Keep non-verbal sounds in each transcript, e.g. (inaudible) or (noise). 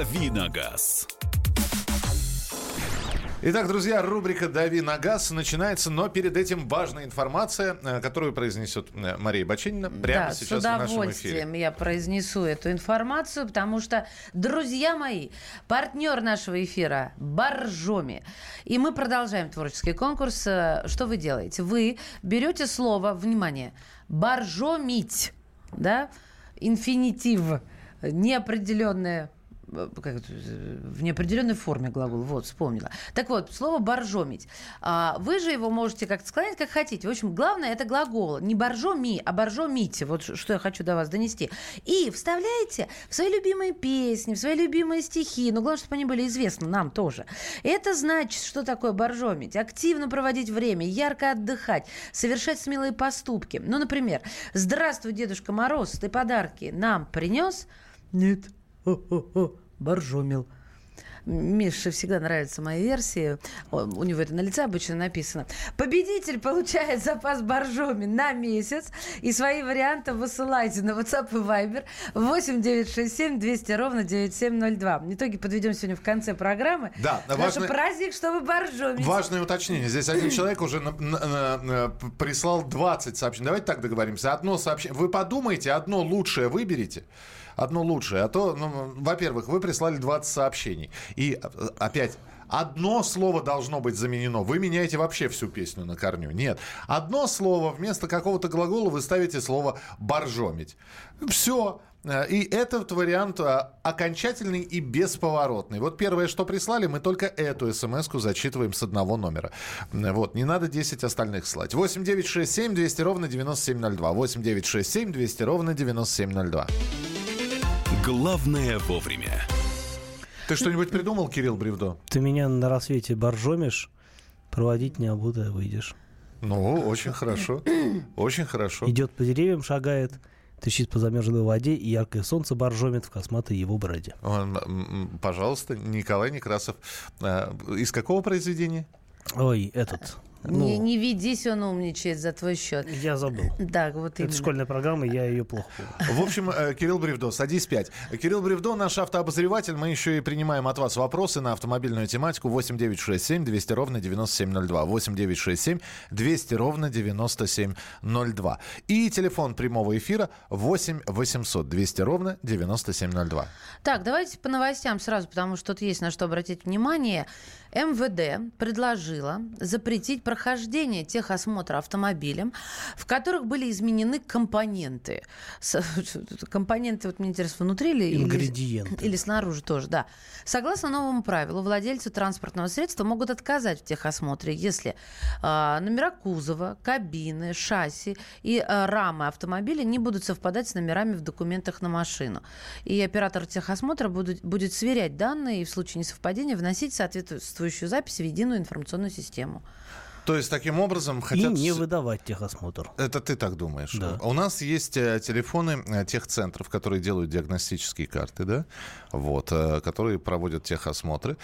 Давиногаз. Итак, друзья, рубрика «Дави на газ» начинается, но перед этим важная информация, э, которую произнесет э, Мария Баченина прямо да, сейчас с в нашем удовольствием эфире. я произнесу эту информацию, потому что, друзья мои, партнер нашего эфира – Боржоми. И мы продолжаем творческий конкурс. Э, Что вы делаете? Вы берете слово, внимание, «боржомить», да, инфинитив, неопределенное как это, э, в неопределенной форме глагол. Вот, вспомнила. Так вот, слово «боржомить». А, Вы же его можете как-то склонять, как хотите. В общем, главное – это глагол. Не «боржоми», а «боржомите». Вот что я хочу до вас донести. И вставляете в свои любимые песни, в свои любимые стихи. Но главное, чтобы они были известны нам тоже. Это значит, что такое боржомить? Активно проводить время, ярко отдыхать, совершать смелые поступки. Ну, например, «Здравствуй, Дедушка Мороз, ты подарки нам принес?» «Нет, о-о-о, боржомил. Мише всегда нравятся мои версии. У него это на лице обычно написано. Победитель получает запас боржоми на месяц. И свои варианты высылайте на WhatsApp и Viber 8 967 200 ровно 9702. В итоге подведем сегодня в конце программы. Да, Наш важно- праздник, чтобы боржомить. Важное уточнение. Здесь один (clears throat) человек уже на- на- на- прислал 20 сообщений. Давайте так договоримся. Одно сообщение. Вы подумайте, одно лучшее выберите. Одно лучшее. А то, ну, во-первых, вы прислали 20 сообщений. И э, опять, одно слово должно быть заменено. Вы меняете вообще всю песню на корню. Нет. Одно слово вместо какого-то глагола вы ставите слово «боржомить». Все. И этот вариант а, окончательный и бесповоротный. Вот первое, что прислали, мы только эту смс-ку зачитываем с одного номера. Вот, не надо 10 остальных слать. 8 9 6 7 200 ровно 9702. 8 9 6 7 200 ровно 9702. Главное вовремя. Ты что-нибудь придумал, Кирилл Бревдо? Ты меня на рассвете боржомишь, проводить не обутая выйдешь. Ну, очень хорошо. Очень хорошо. Идет по деревьям, шагает, трещит по замерзлой воде, и яркое солнце боржомит в косматой его бороде. Он, м, Пожалуйста, Николай Некрасов. А, Из какого произведения? Ой, этот. Не, ну, не ведись, он умничает за твой счет. Я забыл. Да, вот именно. Это школьная программа, я ее плохо помню. В общем, э, Кирилл Бревдо, садись 5. Кирилл Бревдо, наш автообозреватель. Мы еще и принимаем от вас вопросы на автомобильную тематику 8967 200 ровно 9702. 8967 200 ровно 9702. И телефон прямого эфира 8 800 200 ровно 9702. Так, давайте по новостям сразу, потому что тут есть на что обратить внимание. МВД предложила запретить прохождение техосмотра автомобилем, в которых были изменены компоненты. (laughs) Компоненты, вот мне интересно, внутри или, Ингредиенты. или снаружи тоже, да. Согласно новому правилу, владельцы транспортного средства могут отказать в техосмотре, если а, номера кузова, кабины, шасси и а, рамы автомобиля не будут совпадать с номерами в документах на машину. И оператор техосмотра будет, будет сверять данные и в случае несовпадения вносить соответствующую запись в единую информационную систему. То есть, таким образом, И хотят... не с- выдавать техосмотр. Это ты так думаешь? Да. У нас есть э, телефоны э, техцентров, которые делают диагностические карты, да, вот, э, которые проводят техосмотры.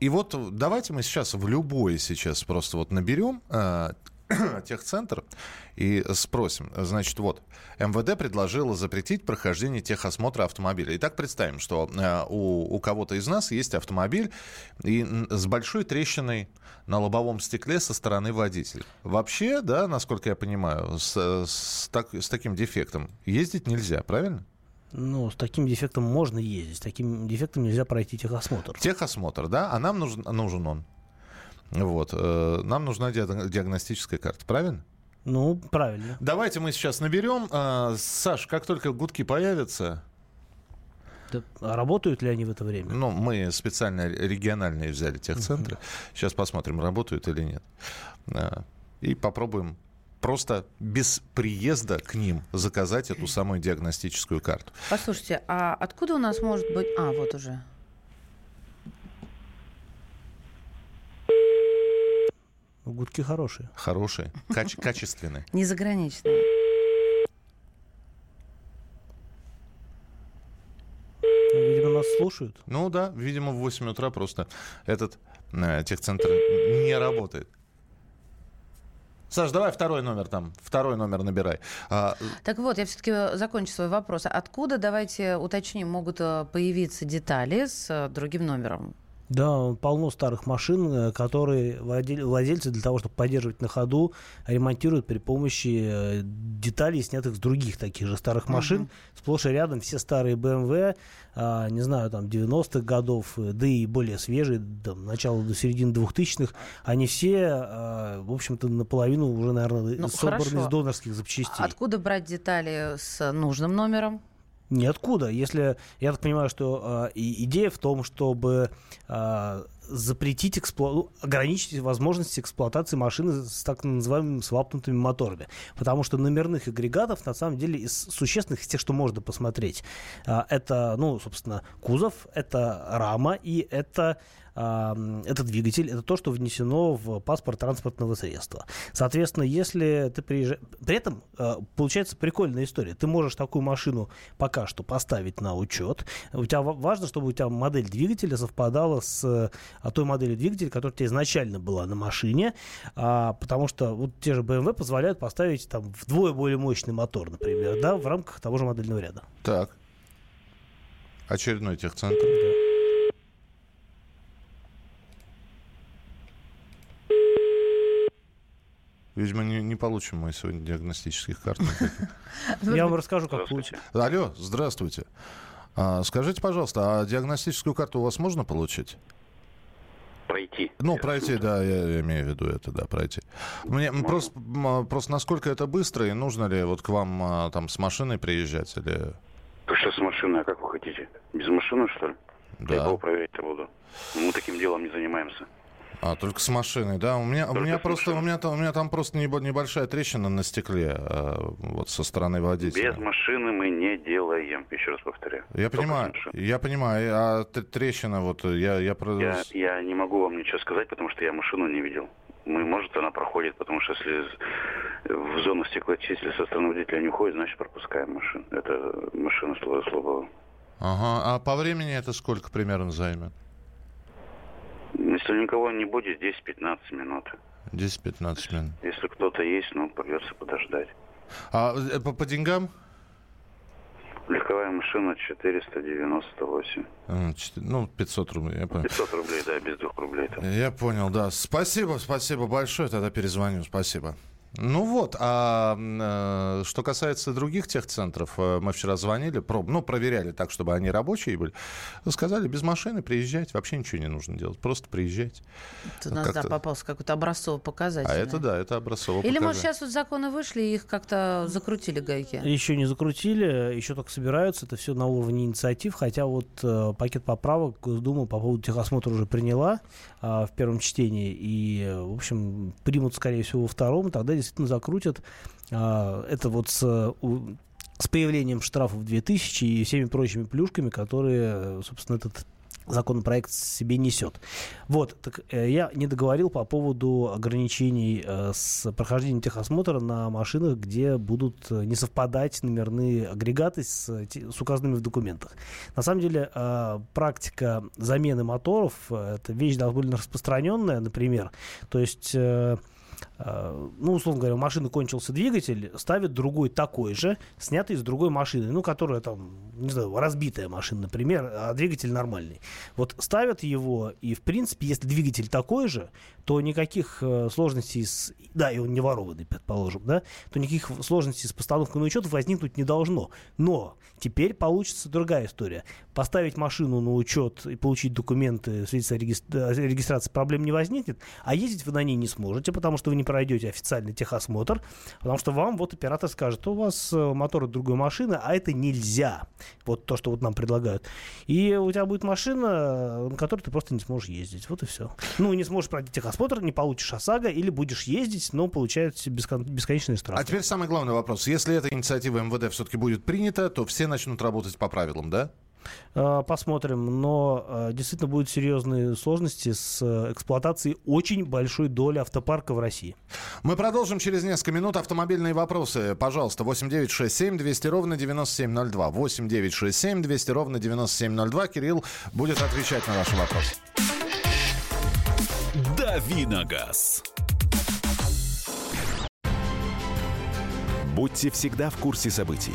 И вот давайте мы сейчас в любой сейчас просто вот наберем (clears throat) техцентр и спросим. Значит, вот, МВД предложило запретить прохождение техосмотра автомобиля. Итак, представим, что э, у, у кого-то из нас есть автомобиль и с большой трещиной на лобовом стекле со стороны водителя. Вообще, да, насколько я понимаю, с, с так- с таким дефектом ездить нельзя, правильно? Ну, с таким дефектом можно ездить, с таким дефектом нельзя пройти техосмотр. Техосмотр, да, а нам нужен, нужен он. Вот, э, нам нужна диаг- диагностическая карта, правильно? Ну, правильно. Давайте мы сейчас наберем. Э, Саш, как только гудки появятся, Да, а работают ли они в это время? ну, мы специально региональные взяли техцентры. Сейчас посмотрим, работают или нет. Э, И попробуем просто без приезда к ним заказать эту самую диагностическую карту. Послушайте, а откуда у нас может быть... А, вот уже. Гудки хорошие. Хорошие, каче- качественные. Незаграничные. Ну, Видимо, нас слушают. Ну да, видимо, в 8 утра просто этот э, техцентр не работает. Саш, давай второй номер там. Второй номер набирай. А, Так вот, я все-таки закончу свой вопрос. Откуда, давайте уточним, могут э, появиться детали с э, другим номером? Да, полно старых машин, э, которые владель- владельцы для того, чтобы поддерживать на ходу, ремонтируют при помощи э, деталей, снятых с других таких же старых машин. Сплошь и рядом все старые BMW, а, не знаю, там 90-х годов, э, да и более свежие, там, начала до середины 2000-х, они все, а, в общем-то, наполовину уже, наверное, Ну, собраны хорошо. из донорских запчастей. Откуда брать детали с нужным номером? Ниоткуда. Если я так понимаю, что и идея в том, чтобы а, запретить эксплуа- ну, ограничить возможности эксплуатации машины с так называемыми свапнутыми моторами. Потому что номерных агрегатов, на самом деле, из существенных, из тех, что можно посмотреть, а, это, ну, собственно, кузов, это рама и это а, м, это двигатель, это то, что внесено в паспорт транспортного средства. Соответственно, если ты приезжаешь... При этом э, получается прикольная история. Ты можешь такую машину пока что поставить на учет. У тебя ва- важно, чтобы у тебя модель двигателя совпадала с э, той моделью двигателя, которая у тебя изначально была на машине, А, потому что вот те же BMW позволяют поставить там вдвое более мощный мотор, например, да, в рамках того же модельного ряда. так. Очередной техцентр. Видимо, не, не получим мы сегодня диагностических карт. (laughs) Я вам расскажу, как получить. Алло, здравствуйте. А, скажите, пожалуйста, а диагностическую карту у вас можно получить? пройти. Ну, пройти, да, я, я имею в виду это, да, пройти. Мне просто, м, просто насколько это быстро, и нужно ли вот к вам а, там с машиной приезжать или... Вы что с машиной, а как вы хотите? Без машины, что ли? Я Да. кого проверять-то буду? Мы таким делом не занимаемся. А, только с машиной, да. У меня, у меня просто, у меня, там, у меня там просто небо- небольшая трещина на стекле, а, вот со стороны водителя. Без машины мы не делаем, еще раз повторяю. Я Только понимаю, я понимаю, а трещина вот, я, я, Я, я не могу вам ничего сказать, потому что я машину не видел. Мы, может, она проходит, потому что если в зону стеклоочистителя со стороны водителя не уходит, значит пропускаем машину. Это машина слова слова. Ага, а по времени это сколько примерно займет? Если никого не будет, 10-15 минут. 10-15 минут. Если кто-то есть, ну, придется подождать. А э, по, по деньгам? Легковая машина 498. М, чет- Ну, 500 рублей, я понял. 500 рублей, да, без двух рублей. Там. Я понял, да. Спасибо, спасибо большое. Тогда перезвоню. Спасибо. Ну вот, а э, что касается других техцентров, э, мы вчера звонили, проб, ну, проверяли так, чтобы они рабочие были. Сказали, без машины приезжать, вообще ничего не нужно делать, просто приезжать. Тут у нас, да, попался какой-то образцово-показательный. А это да, это образцово Или, может, сейчас вот законы вышли, и их как-то закрутили гайки? Еще не закрутили, еще только собираются. Это все на уровне инициатив. Хотя вот э, пакет поправок Госдума по поводу техосмотра уже приняла а, в первом чтении. И, в общем, примут, скорее всего, во втором. Тогда действительно закрутят. А, это вот с, с появлением штрафов 2000 и всеми прочими плюшками, которые, собственно, этот законопроект себе несет. Вот, так э, я не договорил по поводу ограничений э, с прохождением техосмотра на машинах, где будут э, не совпадать номерные агрегаты с, с указанными в документах. На самом деле, э, практика замены моторов это вещь довольно распространенная, например. То есть ну, условно говоря, у машины кончился двигатель, ставят другой такой же, снятый из другой машины, ну, которая там, не знаю, разбитая машина, например, а двигатель нормальный. Вот ставят его, и, в принципе, если двигатель такой же, то никаких э, сложностей с... Да, и он не ворованный, предположим, да, то никаких сложностей с постановкой на учет возникнуть не должно. Но теперь получится другая история. Поставить машину на учет и получить документы свидетельства о регистр- о регистрации проблем не возникнет, а ездить вы на ней не сможете, потому что вы не пройдете официальный техосмотр, потому что вам вот оператор скажет, у вас э, мотор от другой машины, а это нельзя. Вот то, что вот нам предлагают. И у тебя будет машина, на которой ты просто не сможешь ездить. Вот и все. Ну, не сможешь пройти техосмотр, не получишь ОСАГО, или будешь ездить, но получаете бескон- бесконечные штрафы. А теперь самый главный вопрос. Если эта инициатива МВД все-таки будет принята, то все начнут работать по правилам, да? Э, Посмотрим, но э, действительно будут серьезные сложности с э, эксплуатацией очень большой доли автопарка в России. Мы продолжим через несколько минут. Автомобильные вопросы, пожалуйста, 8967 200 ровно 9702. 8967 200 ровно 9702. Кирилл будет отвечать на ваши вопросы. Давиногаз. Будьте всегда в курсе событий.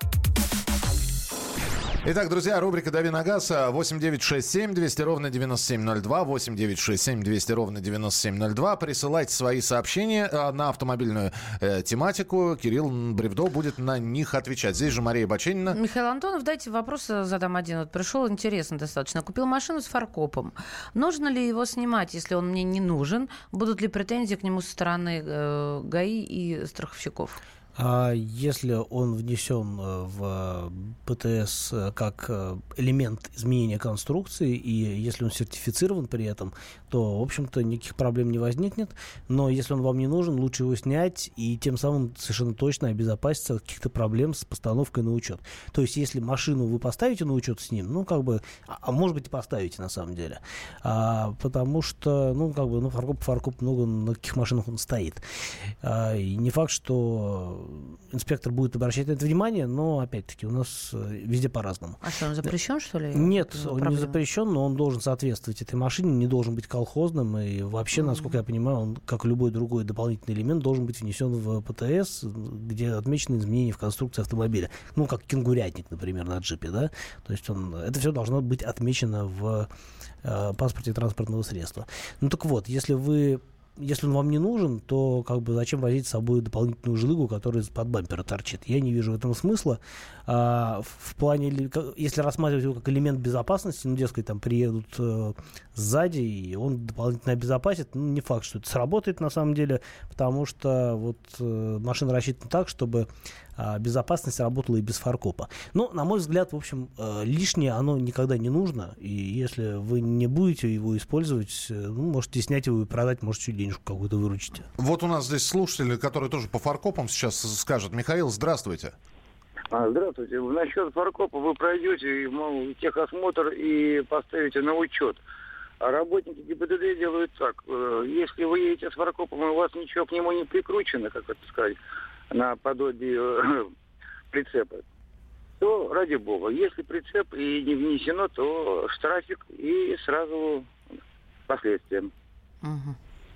Итак, друзья, рубрика «Дави на газ» 8967 200 ровно 9702, 8967 200 ровно 9702. Присылайте свои сообщения э, на автомобильную э, тематику. Кирилл Бревдо будет на них отвечать. Здесь же Мария Баченина. Михаил Антонов, дайте вопрос э, задам один. Вот пришел интересно достаточно. Купил машину с фаркопом. Нужно ли его снимать, если он мне не нужен? Будут ли претензии к нему со стороны э, ГАИ и страховщиков? А если он внесен э, в ПТС э, как э, элемент изменения конструкции, и если он сертифицирован при этом, то, в общем-то, никаких проблем не возникнет. Но если он вам не нужен, лучше его снять и тем самым совершенно точно обезопаситься от каких-то проблем с постановкой на учет. То есть, если машину вы поставите на учет с ним, ну, как бы, а, а может быть, и поставите на самом деле. А, потому что, ну, как бы, ну, фаркоп, фаркоп много, на каких машинах он стоит. А, и не факт, что инспектор будет обращать на это внимание, но, опять-таки, у нас э, везде по-разному. А что, он запрещен, что ли? Нет, Это он проблема? не запрещен, но он должен соответствовать этой машине, не должен быть колхозным. И вообще, насколько я понимаю, он, как любой другой дополнительный элемент, должен быть внесен в ПТС, где отмечены изменения в конструкции автомобиля. Ну, как кенгурятник, например, на джипе, да? То есть он, это все должно быть отмечено в э, паспорте транспортного средства. Ну так вот, если вы если он вам не нужен, то как бы зачем возить с собой дополнительную жилыгу, которая из-под бампера торчит? Я не вижу в этом смысла. А, в плане, если рассматривать его как элемент безопасности, ну, дескать, там приедут э, сзади, и он дополнительно обезопасит, ну, не факт, что это сработает на самом деле, потому что вот э, машина рассчитана так, чтобы безопасность работала и без фаркопа. Но, на мой взгляд, в общем, э, лишнее оно никогда не нужно. И если вы не будете его использовать, э, ну, можете снять его и продать, может, чуть денежку какую-то выручите. Вот у нас здесь слушатели, которые тоже по фаркопам сейчас скажут. Михаил, здравствуйте. А, здравствуйте. Насчет фаркопа вы пройдете мол, техосмотр и поставите на учет. А работники ГИБДД делают так. э, Если вы едете с фаркопом, и у вас ничего к нему не прикручено, как это сказать, наподобие э, (clears throat) прицепа, то ради бога. Если прицеп и не внесено, то штрафик и сразу последствия. Мгм.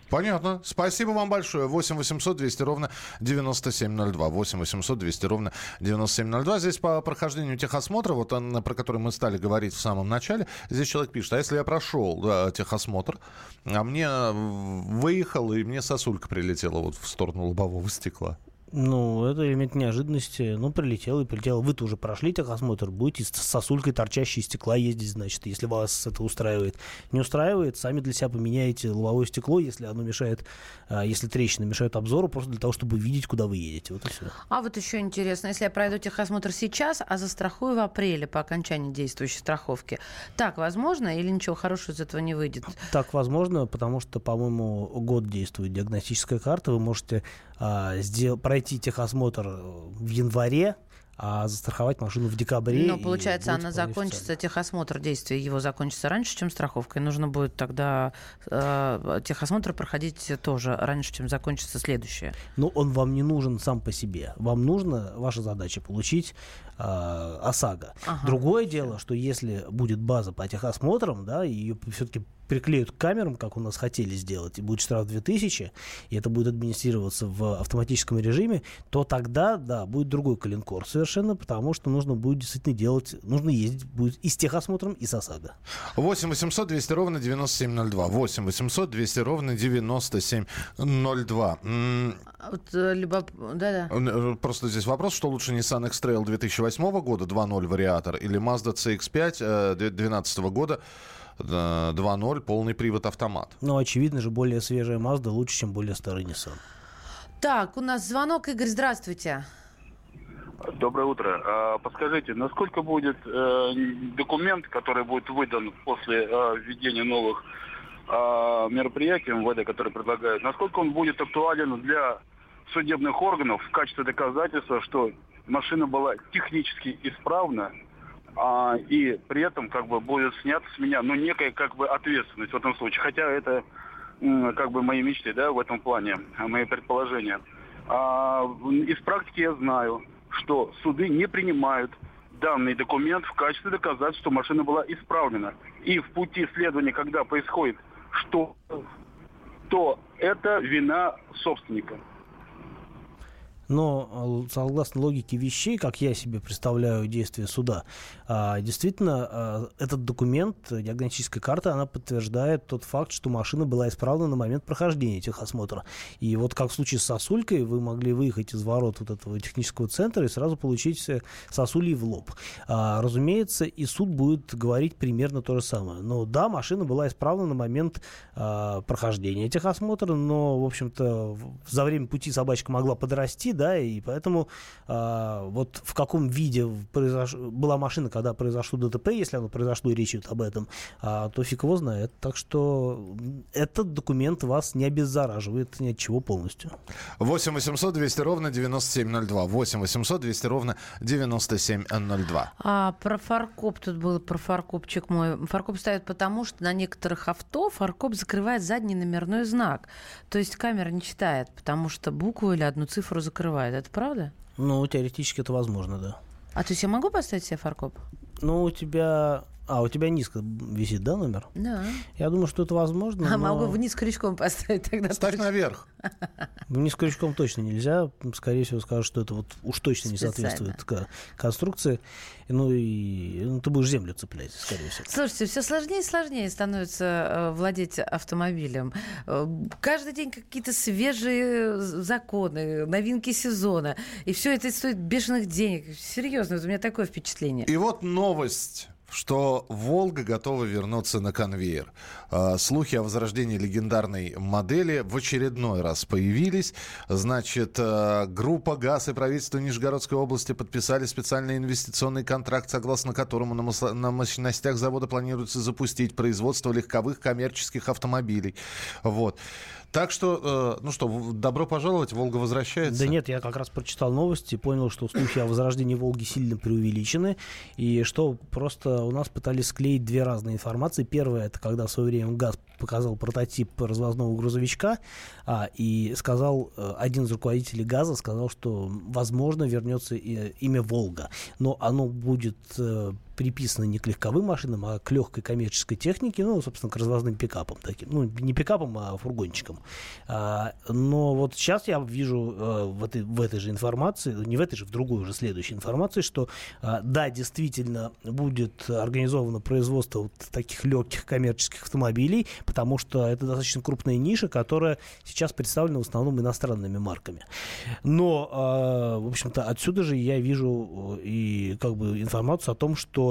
Понятно. Спасибо вам большое. 8 800 200 ровно 9702. 8 800 200 ровно 9702. Здесь по прохождению техосмотра, вот он, про который мы стали говорить в самом начале, здесь человек пишет, а если я прошел да, техосмотр, а мне э, выехал, и мне сосулька прилетела вот в сторону лобового стекла. Ну, это элемент неожиданности. Ну, прилетел и прилетел. Вы-то уже прошли техосмотр, будете с сосулькой торчащей из стекла ездить, значит, если вас это устраивает. Не устраивает, сами для себя поменяете лобовое стекло, если оно мешает, а, если трещины мешают обзору, просто для того, чтобы видеть, куда вы едете. Вот и все. А вот еще интересно, если я пройду техосмотр сейчас, а застрахую в апреле по окончании действующей страховки, так возможно или ничего хорошего из этого не выйдет? Так возможно, потому что, по-моему, год действует диагностическая карта. Вы можете а, сдел- пройти техосмотр в январе, а застраховать машину в декабре. Но и получается, она закончится, официально. техосмотр действия его закончится раньше, чем страховка. И нужно будет тогда э, техосмотр проходить тоже раньше, чем закончится следующее. Но он вам не нужен сам по себе. Вам нужно, ваша задача, получить э, ОСАГО. Ага, Другое дело, что если будет база по техосмотрам, да, ее все-таки приклеют к камерам, как у нас хотели сделать, и будет штраф 2000, и это будет администрироваться в автоматическом режиме, то тогда, да, будет другой коленкор совершенно, потому что нужно будет действительно делать, нужно ездить будет и с техосмотром, и с ОСАГО. 8 800 200 ровно 9702. 8 800 200 ровно 9702. М, А Вот, э, любоп- Да-да. э, Просто здесь вопрос, что лучше Nissan X-Trail 2008 года 2.0 вариатор или Mazda CX-5 э, 2012 года э, 2.0 полный привод автомат? Но, очевидно же, более свежая Mazda лучше, чем более старый Nissan. Так, у нас звонок. Игорь, здравствуйте. Доброе утро. А, Подскажите, насколько будет э, документ, который будет выдан после э, введения новых э, мероприятий МВД, которые предлагают, насколько он будет актуален для судебных органов в качестве доказательства, что машина была технически исправна, а, и при этом как бы будет снята с меня, ну, некая как бы ответственность в этом случае. Хотя это как бы мои мечты, да, в этом плане, а, мои предположения. А, из практики я знаю, что суды не принимают данный документ в качестве доказательства, что машина была исправлена. И в пути следования, когда происходит что, то это вина собственника. Но э, согласно логике вещей, как я себе представляю действия суда, а, действительно, а, этот документ, диагностическая карта, она подтверждает тот факт, что машина была исправна на момент прохождения техосмотра. И вот как в случае с сосулькой, вы могли выехать из ворот вот этого технического центра и сразу получить э, сосулей в лоб. А, разумеется, и суд будет говорить примерно то же самое. Но да, машина была исправна на момент а, прохождения техосмотра, но, в общем-то, за время пути собачка могла подрасти, да, и поэтому а, вот в каком виде произош- была машина, когда произошло ДТП, если оно произошло и речь идет об этом, а, то фиг его знает. Так что этот документ вас не обеззараживает ни от чего полностью. 8 800 200 ровно 9702. 8 800 200 ровно 9702. А про фаркоп тут был, про фаркопчик мой. Фаркоп ставят потому, что на некоторых авто фаркоп закрывает задний номерной знак. То есть камера не читает, потому что букву или одну цифру закрывает. Это правда? Ну, теоретически это возможно, да. А то есть я могу поставить себе фаркоп? Ну, у тебя... А, у тебя низко висит, да, номер? Да. Я думаю, что это возможно, А но могу вниз крючком поставить тогда. Ставь наверх. вниз крючком точно нельзя. Скорее всего, скажут, что это вот уж точно не Специально. соответствует ко- конструкции. Ну и ну, ты будешь землю цеплять, скорее всего. Слушайте, все сложнее и сложнее становится э, владеть автомобилем. Э, каждый день какие-то свежие законы, новинки сезона. И все это стоит бешеных денег. Серьезно, у меня такое впечатление. И вот новость что «Волга» готова вернуться на конвейер. А, Слухи о возрождении легендарной модели в очередной раз появились. Значит, а, группа ГАЗ и правительство Нижегородской области подписали специальный инвестиционный контракт, согласно которому на, мощностях завода планируется запустить производство легковых коммерческих автомобилей. Вот. Так что, э, ну что, добро пожаловать, «Волга» возвращается. Да нет, я как раз прочитал новости понял, что слухи о возрождении Волги сильно преувеличены, и что просто у нас пытались склеить две разные информации. Первая, это когда в свое время ГАЗ показал прототип развозного грузовичка, а, и сказал, э, один из руководителей ГАЗа сказал, что, возможно, вернется и- имя Волга, но оно будет приписано не к легковым машинам, а к легкой коммерческой технике, ну, собственно, к развозным пикапам таким. Ну, не пикапам, а фургончикам. А, но вот сейчас я вижу э, в, этой, в этой же информации, не в этой же, в другой уже следующей информации, что а, да, действительно будет организовано производство вот таких легких коммерческих автомобилей, потому что это достаточно крупная ниша, которая сейчас представлена в основном иностранными марками. Но, а, в общем-то, отсюда же я вижу э, и как бы информацию о том, что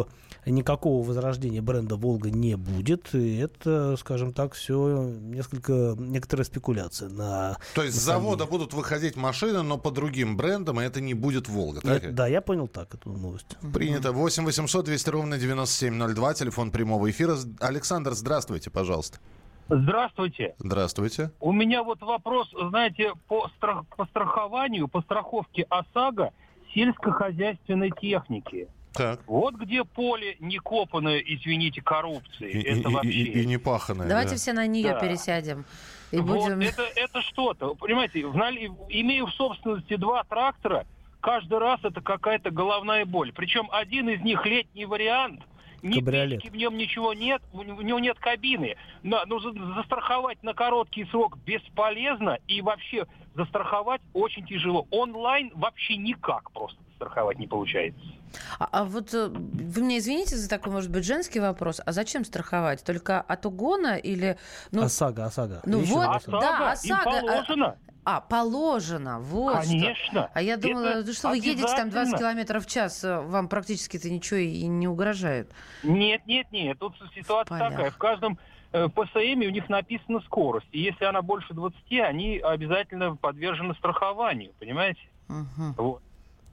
никакого возрождения бренда Волга не будет. И это, скажем так, все несколько некоторая спекуляция на. То есть с на завода сомнение. будут выходить машины, но по другим брендам, и это не будет «Волга». Так? да, я понял так эту новость. Принято. 8 800 200 ровно 9702, телефон прямого эфира. Александр, здравствуйте, пожалуйста. Здравствуйте. Здравствуйте. У меня вот вопрос, знаете, по, страх- по страхованию, по страховке ОСАГО сельскохозяйственной техники. Так. Вот где поле не копанное, извините, коррупции. И, это и- вообще. и- и не паханое. Давайте да. все на нее Да. пересядем. И Вот будем... это, это что-то. Понимаете, в нали- имею в собственности два трактора, каждый раз это какая-то головная боль. Причем один из них летний вариант, ни Кабриолет. печки в нем ничего нет, у него нет кабины. На- ну, за- застраховать на короткий срок бесполезно, и вообще застраховать очень тяжело. Онлайн вообще никак просто страховать не получается. А, а вот э, вы меня извините за такой, может быть, женский вопрос. А зачем страховать? Только от угона или... Ну, ОСАГО, ОСАГО. ну Речь вот, ОСАГО, да, им ОСАГО, а- положено. А, положено, вот что. Конечно. А я думала, Это что вы едете там 20 обязательно. километров в час, э, вам практически-то ничего и не угрожает. Нет, нет, нет. Тут ситуация Полях. такая. В каждом э, ПСМ у них написана скорость. И если она больше 20, они обязательно подвержены страхованию. Понимаете? Мгм. Вот.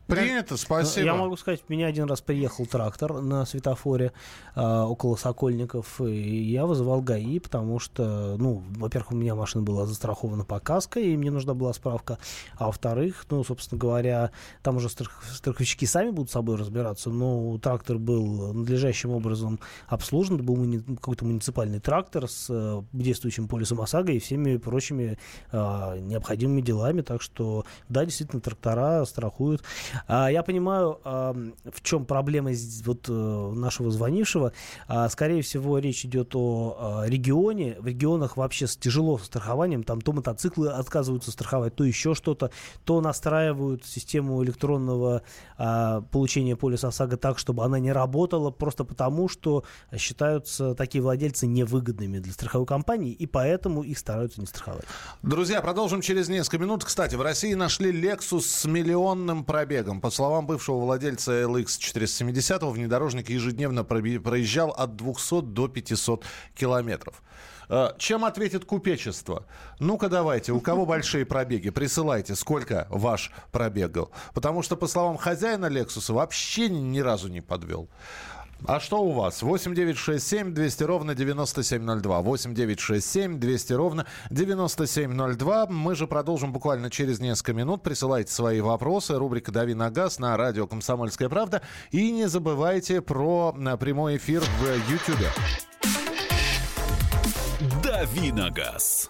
Принято, спасибо. Я могу сказать, меня один раз приехал трактор на светофоре э, около Сокольников, и я вызывал ГАИ, потому что, ну, во-первых, у меня машина была застрахована по каско, и мне нужна была справка, а во-вторых, ну, собственно говоря, там уже страх, страховщики сами будут с собой разбираться, но трактор был надлежащим образом обслужен, это был муни- какой-то муниципальный трактор с э, действующим полисом ОСАГО и всеми прочими э, необходимыми делами, так что, да, действительно, трактора страхуют. А, Я понимаю, в чем проблема вот э, нашего звонившего. А, Скорее всего, речь идет о а, регионе. В регионах вообще тяжело с страхованием. Там то мотоциклы отказываются страховать, то еще что-то. То настраивают систему электронного получения полиса ОСАГО так, чтобы она не работала, просто потому, что считаются такие владельцы невыгодными для страховой компании, и поэтому их стараются не страховать. Друзья, продолжим через несколько минут. Кстати, в России нашли Lexus с миллионным пробегом. По словам бывшего владельца LX 470, внедорожник ежедневно проезжал от 200 до 500 километров. Э, Чем ответит купечество? Ну-ка давайте, у кого (laughs) большие пробеги, присылайте, сколько ваш пробегал. Потому что, по словам хозяина Lexus, вообще ни разу не подвел. А что у вас? 8 9 6 7 200 ровно 9702. 8 9 6 7 200 ровно 9702. Мы же продолжим буквально через несколько минут. Присылайте свои вопросы. Рубрика «Дави на газ» на радио «Комсомольская правда». И не забывайте про э, прямой эфир в YouTube. «Дави на газ».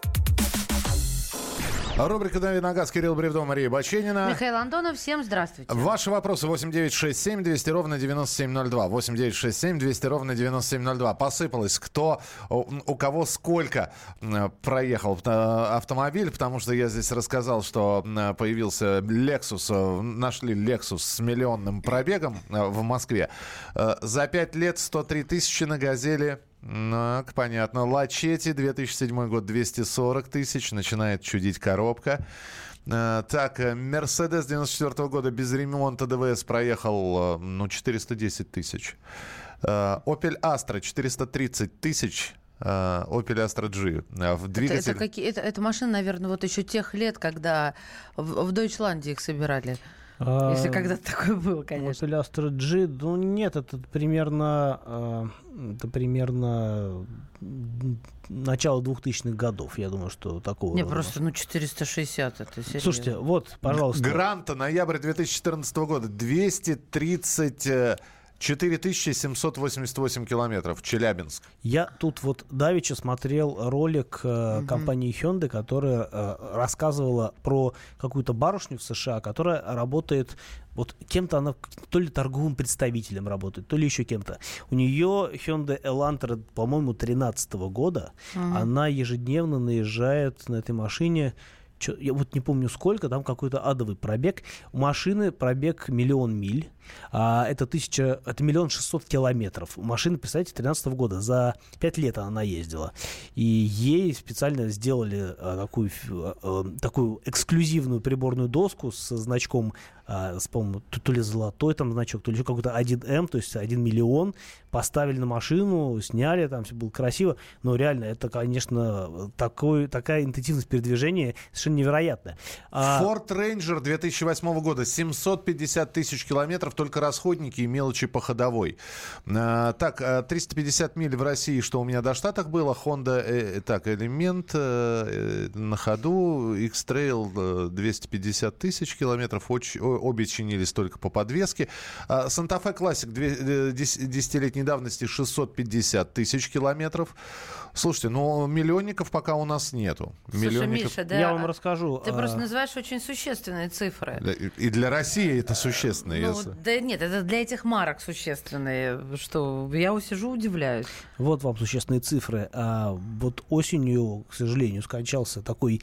Рубрика «Дави на газ» Кирилл Бревдо, Мария Баченина. Михаил Антонов, всем здравствуйте. Ваши вопросы 8967 200 ровно 9702. 8967 200 ровно 9702. Посыпалось, кто, у, кого сколько проехал э, автомобиль, потому что я здесь рассказал, что появился Lexus, э, нашли Lexus с миллионным пробегом э, в Москве. За 5 лет 103 тысячи на «Газели» Так, понятно. Лачети, 2007 год, 240 тысяч. Начинает чудить коробка. Э, Так, э, Мерседес 94 года без ремонта ДВС проехал, э, ну, 410 тысяч. Opel Astra 430 тысяч. Opel Astra G. В Это, двигатель... это, какие, это, это машины, наверное, вот еще тех лет, когда в, в Дойчланде их собирали. Если А, когда-то такое было, конечно. Вот Astra G, ну нет, это примерно, э, это примерно начало 2000-х годов, я думаю, что такого. Не, просто, ну, 460, это серьезно. Слушайте, вот, пожалуйста. Гранта, ноябрь 2014 года, 234 4788 километров, Челябинск. Я тут вот давеча смотрел ролик э, компании Hyundai, которая э, рассказывала про какую-то барышню в США, которая работает вот кем-то она то ли торговым представителем работает, то ли еще кем-то. У нее Hyundai Elantra, по-моему, 13 года. Она ежедневно наезжает на этой машине чё- я вот не помню сколько, там какой-то адовый пробег. У машины пробег миллион миль, а это тысяча, это миллион шестьсот километров. У машины, представляете, 13 года, за пять лет она ездила. И ей специально сделали а, такую, а, а, такую эксклюзивную приборную доску с значком, а, с, по-моему, то, то ли золотой там значок, то ли еще какой-то 1М, то есть 1 миллион, поставили на машину, сняли, там все было красиво, но реально это, конечно, такой, такая интенсивность передвижения совершенно невероятная. А, Ford Ranger 2008 года, 750 тысяч километров, только расходники и мелочи по ходовой. А, так, а, 350 миль в России, что у меня до Штатах было. Honda, э, так, Элемент э, э, на ходу, X-Trail э, 250 тысяч километров, обе чинились только по подвеске. А, э, дес- десятилетней давности 650 тысяч километров. Слушайте, ну миллионников пока у нас нету. Слушай, Миллионников... Миша, да, я вам а- расскажу. Ты а, просто называешь очень существенные цифры. И для России это существенно. Ну, если- да нет, это для этих марок существенные, что я сижу, удивляюсь. Вот вам существенные цифры. А вот осенью, к сожалению, скончался такой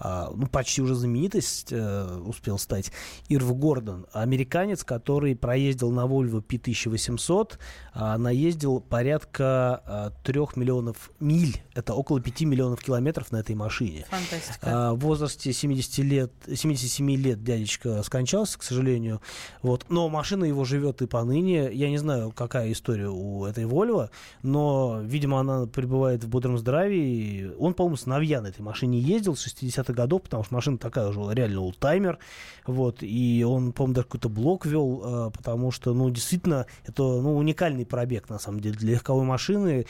ну, почти уже знаменитость э, успел стать, Ирв Гордон, американец, который проездил на Volvo P1800, а, наездил порядка а, 3 миллионов миль, это около 5 миллионов километров на этой машине. Фантастика. А, В возрасте 70 лет, 77 лет дядечка скончался, к сожалению. Вот. Но машина его живет и поныне. Я не знаю, какая история у этой Volvo, но, видимо, она пребывает в бодром здравии. Он, по-моему, сыновья на этой машине ездил с 60-х годов, потому что машина такая уже реально ултаймер. Вот. И он, по-моему, даже какой-то блок вел, а, потому что, ну, действительно, это ну, уникальный пробег, на самом деле, для легковой машины.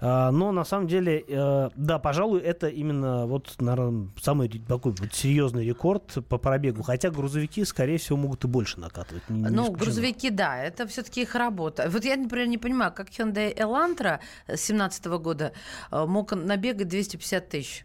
А, Но, на самом деле, э, да, пожалуй, это именно вот, наверное, самый такой вот серьезный рекорд по пробегу. Хотя грузовики, скорее всего, могут и больше накатывать. Не- Ну, грузовики, да, это все-таки их работа. Вот я, например, не понимаю, как Hyundai Elantra 2017 года э, мог набегать 250 тысяч.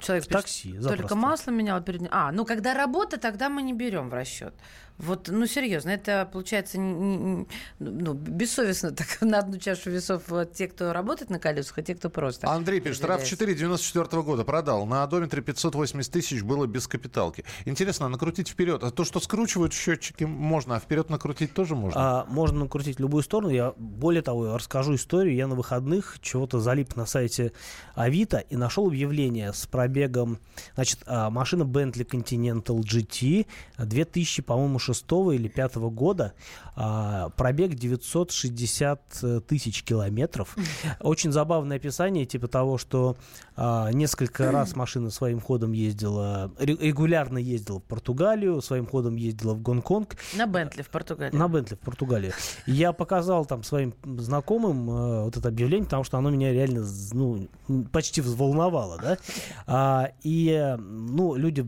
Человек В пишет, такси, только запросто. масло менял перед ним. А, ну когда работа, тогда мы не берем в расчет. Вот, ну серьезно, это получается не- ну, бессовестно (laughs) так на одну чашу весов вот, те, кто работает на колесах, а те, кто просто. Андрей пишет, разделяется. RAV4 94 года продал. На одометре 580 тысяч было без капиталки. Интересно, а накрутить вперед. А то, что скручивают счетчики, можно, а вперед накрутить тоже можно? А, можно накрутить в любую сторону. Я более того, я расскажу историю. Я на выходных чего-то залип на сайте Авито и нашел объявление с пробегом. Значит, а, машина Bentley Continental GT 2000, по-моему, 6 или 5 года. А, пробег 960 тысяч километров. Очень забавное описание, типа того, что а, несколько (clears throat) раз машина своим ходом ездила, ре- регулярно ездила в Португалию, своим ходом ездила в Гонконг. На Бентли в Португалии. На Бентли в Португалии. Я показал там своим знакомым э, вот это объявление, потому что оно меня реально ну, почти взволновало, да. А, и, э, ну, люди,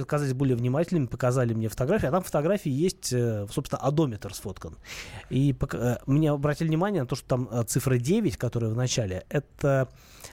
оказались более внимательными, показали мне фотографии, а там фотографии есть, э, собственно, одометр сфоткан. И пока- э, мне обратили внимание на то, что там э, цифра 9, которая в начале, это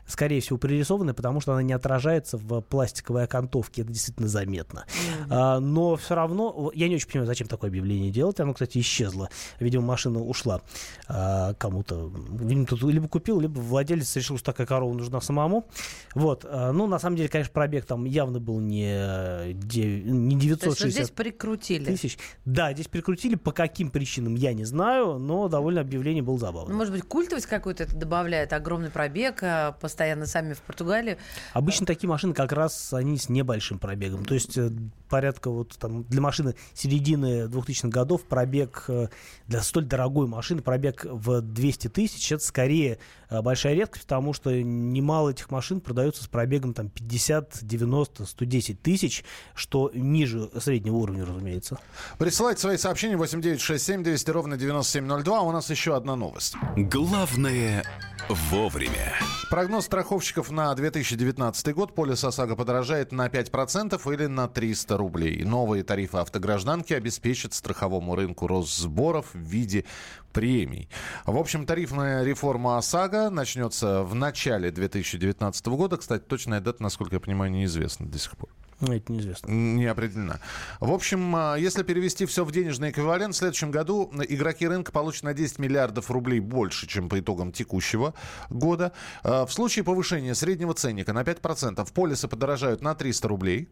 скорее всего, пририсованная, потому что она не отражается в пластиковой окантовке. Это действительно заметно. А, но все равно, я не очень понимаю, зачем такое объявление делать. Оно, кстати, исчезло. Видимо, машина ушла а, кому-то. Видимо, тут либо купил, либо владелец решил, что такая корова нужна самому. Вот. А, ну, на самом деле, конечно, пробег там явно был не, де- не То есть вот 960 здесь прикрутили. тысяч. Да, здесь прикрутили. По каким причинам, я не знаю, но довольно объявление было забавно. Ну, может быть, культовость какую-то это добавляет, огромный пробег, а, постоянно сами в Португалии. Обычно такие машины как раз они с небольшим пробегом. То есть э, порядка вот там для машины середины 2000-х годов пробег э, для столь дорогой машины пробег в 200 тысяч это скорее э, большая редкость, потому что немало этих машин продаются с пробегом там 50, 90, 110 тысяч, что ниже среднего уровня, разумеется. Присылайте свои сообщения 8967 200 ровно 9702. У нас еще одна новость. Главное вовремя. Прогноз страховщиков на 2019 год. Полис ОСАГО подорожает на 5% или на 300 рублей. Новые тарифы автогражданки обеспечат страховому рынку рост сборов в виде премий. В общем, тарифная реформа ОСАГО начнется в начале 2019 года. Кстати, точная дата, насколько я понимаю, неизвестна до сих пор. Ну, это неизвестно. Не определена. В общем, а, если перевести все в денежный эквивалент, в следующем году игроки рынка получат на 10 миллиардов рублей больше, чем по итогам текущего года. А, В случае повышения среднего ценника на 5% полисы подорожают на 300 рублей.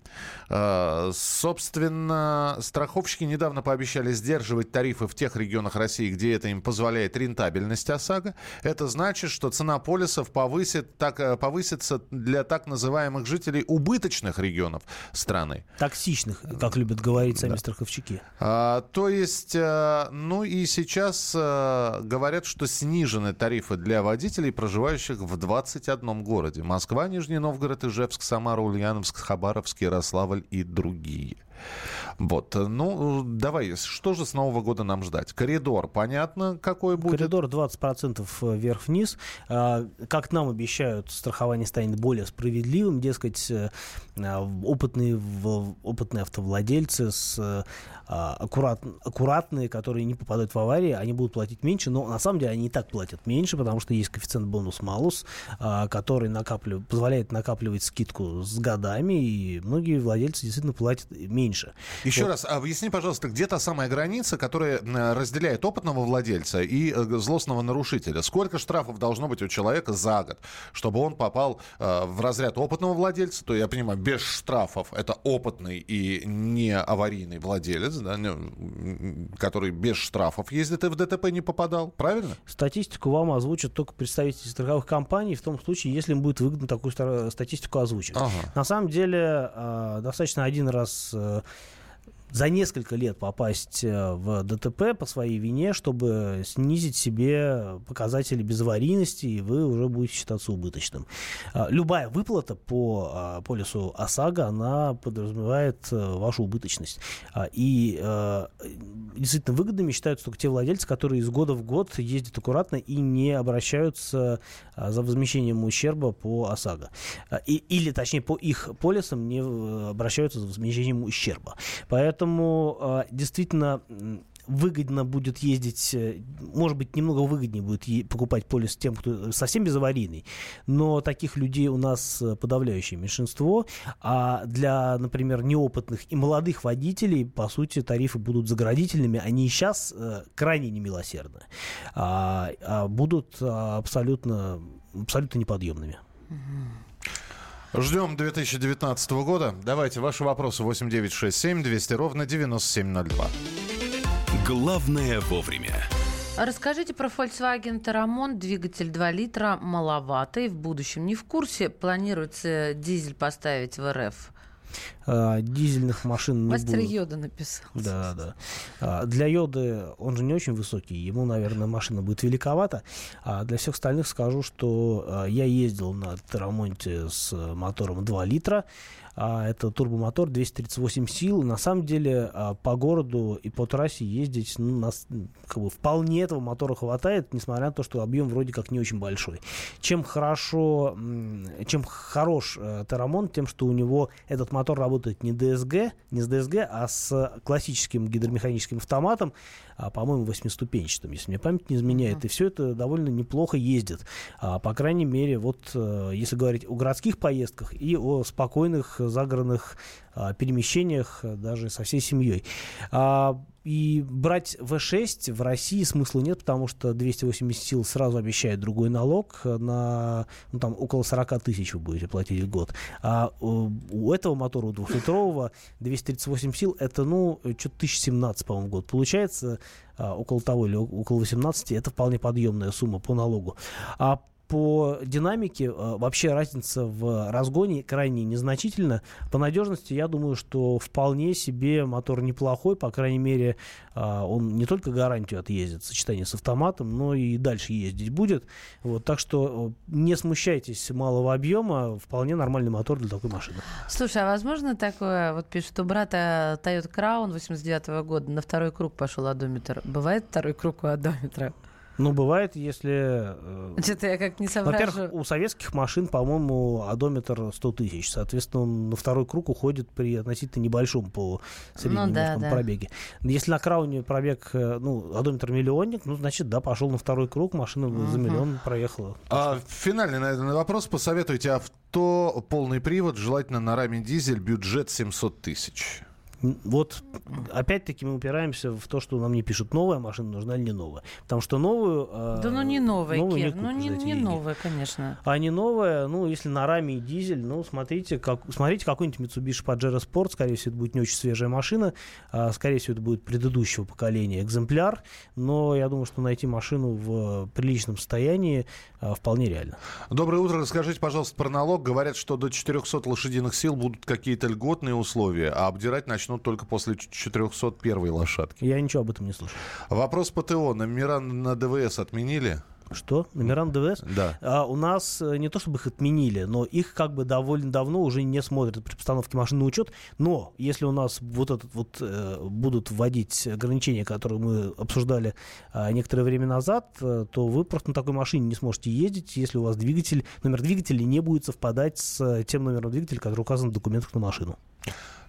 А, Собственно, страховщики недавно пообещали сдерживать тарифы в тех регионах России, где это им позволяет рентабельность ОСАГО. Это значит, что цена полисов повысит, так, э, повысится для так называемых жителей убыточных регионов страны. Токсичных, как любят говорить сами страховщики. А, то есть, э, ну и сейчас э, говорят, что снижены тарифы для водителей, проживающих в 21 городе. Москва, Нижний Новгород, Ижевск, Самара, Ульяновск, Хабаровск, Ярославль и другие. Вот, ну, давай, что же с Нового года нам ждать? Коридор, понятно, какой будет? Коридор 20% вверх-вниз. А, Как нам обещают, страхование станет более справедливым. Дескать, э, опытные, опытные автовладельцы с э, а, аккурат, аккуратные, которые не попадают в аварии, они будут платить меньше, но на самом деле они и так платят меньше, потому что есть коэффициент бонус-малус, а, который накапливает, позволяет накапливать скидку с годами, и многие владельцы действительно платят меньше. Еще Вот. раз, объясни, пожалуйста, где та самая граница, которая разделяет опытного владельца и э, злостного нарушителя? Сколько штрафов должно быть у человека за год, чтобы он попал э, в разряд опытного владельца? То я понимаю, без штрафов это опытный и не аварийный владелец, да, который без штрафов ездит и в ДТП не попадал, правильно? Статистику вам озвучат только представители страховых компаний в том случае, если им будет выгодно такую статистику озвучивать. Ага. На самом деле э, достаточно один раз за несколько лет попасть э, в ДТП по своей вине, чтобы снизить себе показатели безаварийности, и вы уже будете считаться убыточным. А, Любая выплата по а, полису ОСАГО, она подразумевает э, вашу убыточность. А, И э, действительно выгодными считаются только те владельцы, которые из года в год ездят аккуратно и не обращаются за возмещением ущерба по ОСАГО. И- Или, точнее, по их полисам не обращаются за возмещением ущерба. Поэтому э, действительно м, выгодно будет ездить, э, может быть, немного выгоднее будет покупать полис тем, кто совсем безаварийный, но таких людей у нас э, подавляющее меньшинство, а для, например, неопытных и молодых водителей, по сути, тарифы будут заградительными, они и сейчас э, крайне немилосердны, а, а будут а, абсолютно, абсолютно неподъемными. Ждем 2019 года. Давайте ваши вопросы 8967 200 ровно 9702. Главное вовремя. Расскажите про Volkswagen Terramon. Двигатель 2 литра маловатый. В будущем не в курсе. Планируется дизель поставить в РФ. А, дизельных машин не Мастер будет. Йода написал. Да, да. А, Для Йоды он же не очень высокий, ему, наверное, машина будет великовата. А для всех остальных скажу, что а, я ездил на Терамонте с э, мотором 2 литра. А, Это турбомотор 238 сил. На самом деле а, по городу и по трассе ездить ну, нас, как бы, вполне этого мотора хватает, несмотря на то, что объем вроде как не очень большой. Чем хорошо, чем хорош э, Терамон, тем, что у него этот мотор работает не DSG, не с DSG, а с классическим гидромеханическим автоматом, а, по-моему, восьмиступенчатым, если мне память не изменяет. И все это довольно неплохо ездит. По крайней мере, вот э, если говорить о городских поездках и о спокойных загородных а, перемещениях э, даже со всей семьей. А, и брать V6 в России смысла нет, потому что 280 сил сразу обещает другой налог на ну, там, около 40 тысяч вы будете платить в год. А у, у этого мотора, у двухлитрового, 238 сил, это, ну, что-то 1017, по-моему, год. Получается а, около того или около 18, это вполне подъемная сумма по налогу. А по динамике э, вообще разница в разгоне крайне незначительна. По надежности я думаю, что вполне себе мотор неплохой, по крайней мере, а, он не только гарантию отъездит в сочетании с автоматом, но и дальше ездить будет. Вот, так что э, не смущайтесь малого объема, вполне нормальный мотор для такой машины. Слушай, а возможно такое, вот пишут, у брата Toyota Crown 89 года на второй круг пошел одометр. Бывает второй круг у одометра? Ну, бывает, если... э, Что-то я как не соображу. Во-первых, у советских машин, по-моему, одометр 100 тысяч. Соответственно, он на второй круг уходит при относительно небольшом по среднему Ну да, да. пробеге. Если на крауне пробег, э, ну, одометр миллионник, ну, значит, да, пошел на второй круг, машина за миллион проехала. А, финальный, наверное, вопрос. Посоветуйте авто, полный привод, желательно на раме дизель, бюджет 700 тысяч. Вот, опять-таки, мы упираемся в то, что нам не пишут, новая машина нужна или не новая. Потому что новую... э, Да ну не новая, новую Кир, не ну купишь не, за эти не деньги. новая, конечно. А не новая, ну, если на раме и дизель, ну, смотрите, как, смотрите какой-нибудь Mitsubishi Pajero Sport, скорее всего, это будет не очень свежая машина, а, скорее всего, это будет предыдущего поколения экземпляр, но я думаю, что найти машину в приличном состоянии а, вполне реально. Доброе утро. Расскажите, пожалуйста, про налог. Говорят, что до 400 лошадиных сил будут какие-то льготные условия, а обдирать начнут только после 401 лошадки. Я ничего об этом не слышал. Вопрос по ТО. Номера на ДВС отменили? Что? Номера на ДВС? Да. А, у нас э, не то чтобы их отменили, но их как бы довольно давно уже не смотрят при постановке машины на учет. Но если у нас вот этот вот э, будут вводить ограничения, которые мы обсуждали э, некоторое время назад, э, то вы просто на такой машине не сможете ездить, если у вас двигатель, номер двигателя не будет совпадать с э, тем номером двигателя, который указан в документах на машину.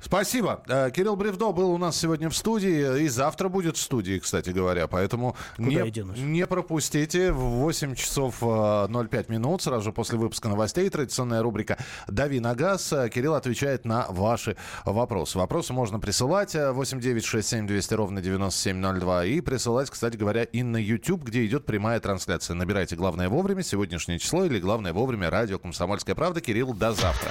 Спасибо. Э, Кирилл Бревдо был у нас сегодня в студии. И завтра будет в студии, кстати говоря. Поэтому Куда не, не пропустите. В 8 часов э, 05 минут, сразу же после выпуска новостей, традиционная рубрика «Дави на газ». Э, Кирилл отвечает на ваши вопросы. Вопросы можно присылать. э, 8 9 6 7 200 ровно 9702. И присылать, кстати говоря, и на YouTube, где идет прямая трансляция. Набирайте «Главное вовремя», сегодняшнее число или «Главное вовремя», радио «Комсомольская правда». Кирилл, до завтра.